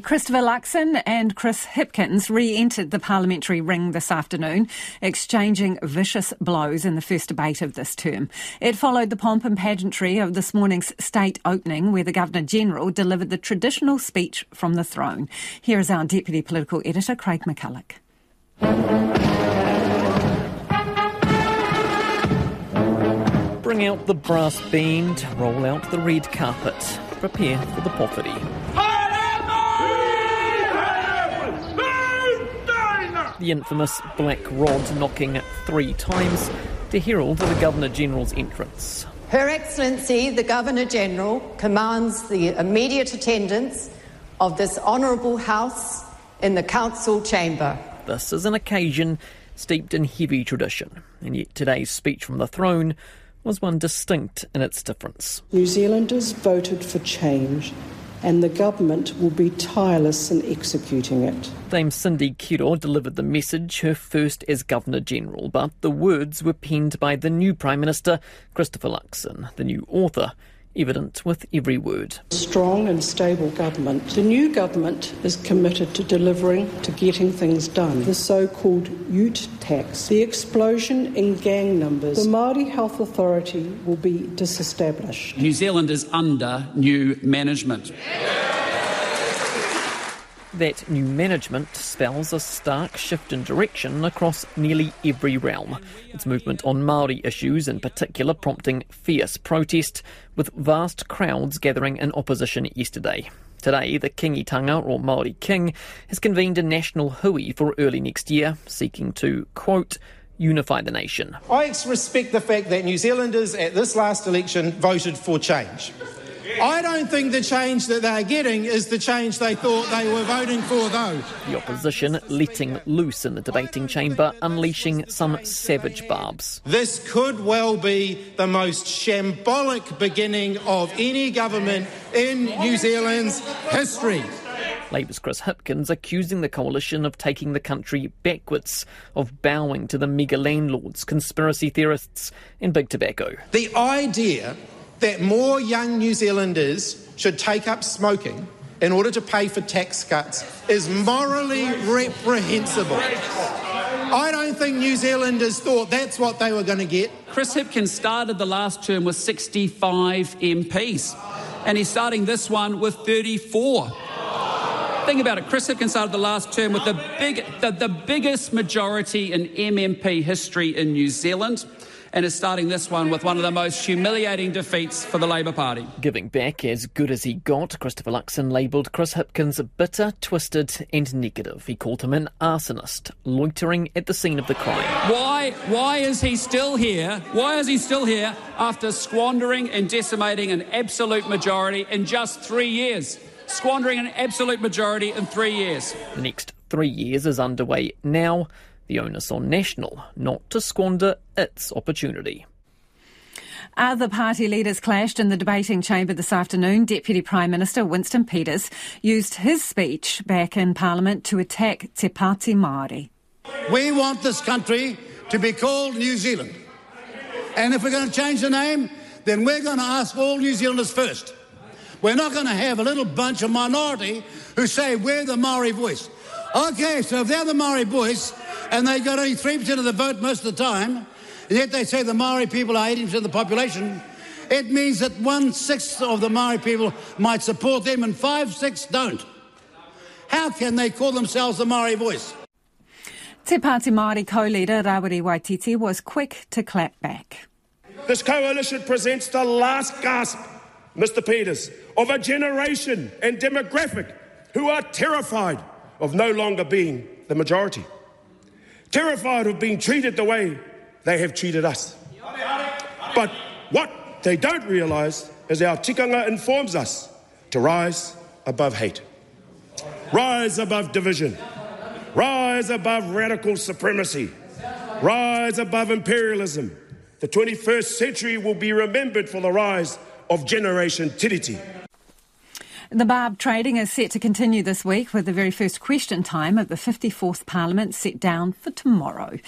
Christopher Luxon and Chris Hipkins re entered the parliamentary ring this afternoon, exchanging vicious blows in the first debate of this term. It followed the pomp and pageantry of this morning's state opening, where the Governor General delivered the traditional speech from the throne. Here is our Deputy Political Editor, Craig McCulloch. Bring out the brass band, roll out the red carpet, prepare for the pōwhiri. The infamous black rod knocking three times to herald the Governor General's entrance. Her Excellency, the Governor General, commands the immediate attendance of this Honourable House in the Council Chamber. This is an occasion steeped in heavy tradition, and yet today's speech from the throne was one distinct in its difference. New Zealanders voted for change and the government will be tireless in executing it. Dame Cindy Kiro delivered the message, her first as Governor General, but the words were penned by the new Prime Minister, Christopher Luxon, the new author evident with every word. Strong and stable government. The new government is committed to delivering, to getting things done. The so called ute tax, the explosion in gang numbers, the Māori Health Authority will be disestablished. New Zealand is under new management. That new management spells a stark shift in direction across nearly every realm. Its movement on Māori issues in particular prompting fierce protest, with vast crowds gathering in opposition yesterday. Today, the Kingitanga, or Māori King, has convened a national hui for early next year, seeking to, quote, unify the nation. I respect the fact that New Zealanders at this last election voted for change. I don't think the change that they're getting is the change they thought they were voting for, though. The opposition letting loose in the debating chamber, unleashing some savage barbs. This could well be the most shambolic beginning of any government in New Zealand's history. Labour's Chris Hipkins accusing the coalition of taking the country backwards, of bowing to the mega landlords, conspiracy theorists, and big tobacco. The idea that more young New Zealanders should take up smoking in order to pay for tax cuts is morally reprehensible. I don't think New Zealanders thought that's what they were going to get. Chris Hipkins started the last term with 65 MPs, and he's starting this one with 34. Think about it. Chris Hipkins started the last term with the, big, the, the biggest majority in MMP history in New Zealand and is starting this one with one of the most humiliating defeats for the Labour Party. Giving back as good as he got, Christopher Luxon labelled Chris Hipkins bitter, twisted, and negative. He called him an arsonist, loitering at the scene of the crime. Why, why is he still here? Why is he still here after squandering and decimating an absolute majority in just three years? Squandering an absolute majority in three years. The next three years is underway now the onus on National not to squander its opportunity. Other party leaders clashed in the debating chamber this afternoon. Deputy Prime Minister Winston Peters used his speech back in Parliament to attack Te Pāti Māori. We want this country to be called New Zealand. And if we're going to change the name, then we're going to ask all New Zealanders first. We're not going to have a little bunch of minority who say we're the Maori voice. Okay, so if they're the Maori voice, and they got only 3% of the vote most of the time, and yet they say the Maori people are 80% of the population, it means that one sixth of the Maori people might support them and five sixths don't. How can they call themselves the Maori voice? Te Pāti Māori co-leader Rawiri Waititi was quick to clap back. This coalition presents the last gasp, Mr Peters, of a generation and demographic who are terrified of no longer being the majority terrified of being treated the way they have treated us. But what they don't realise is our tikanga informs us to rise above hate, rise above division, rise above radical supremacy, rise above imperialism. The 21st century will be remembered for the rise of Generation Tiriti. The Barb trading is set to continue this week with the very first question time of the 54th Parliament set down for tomorrow.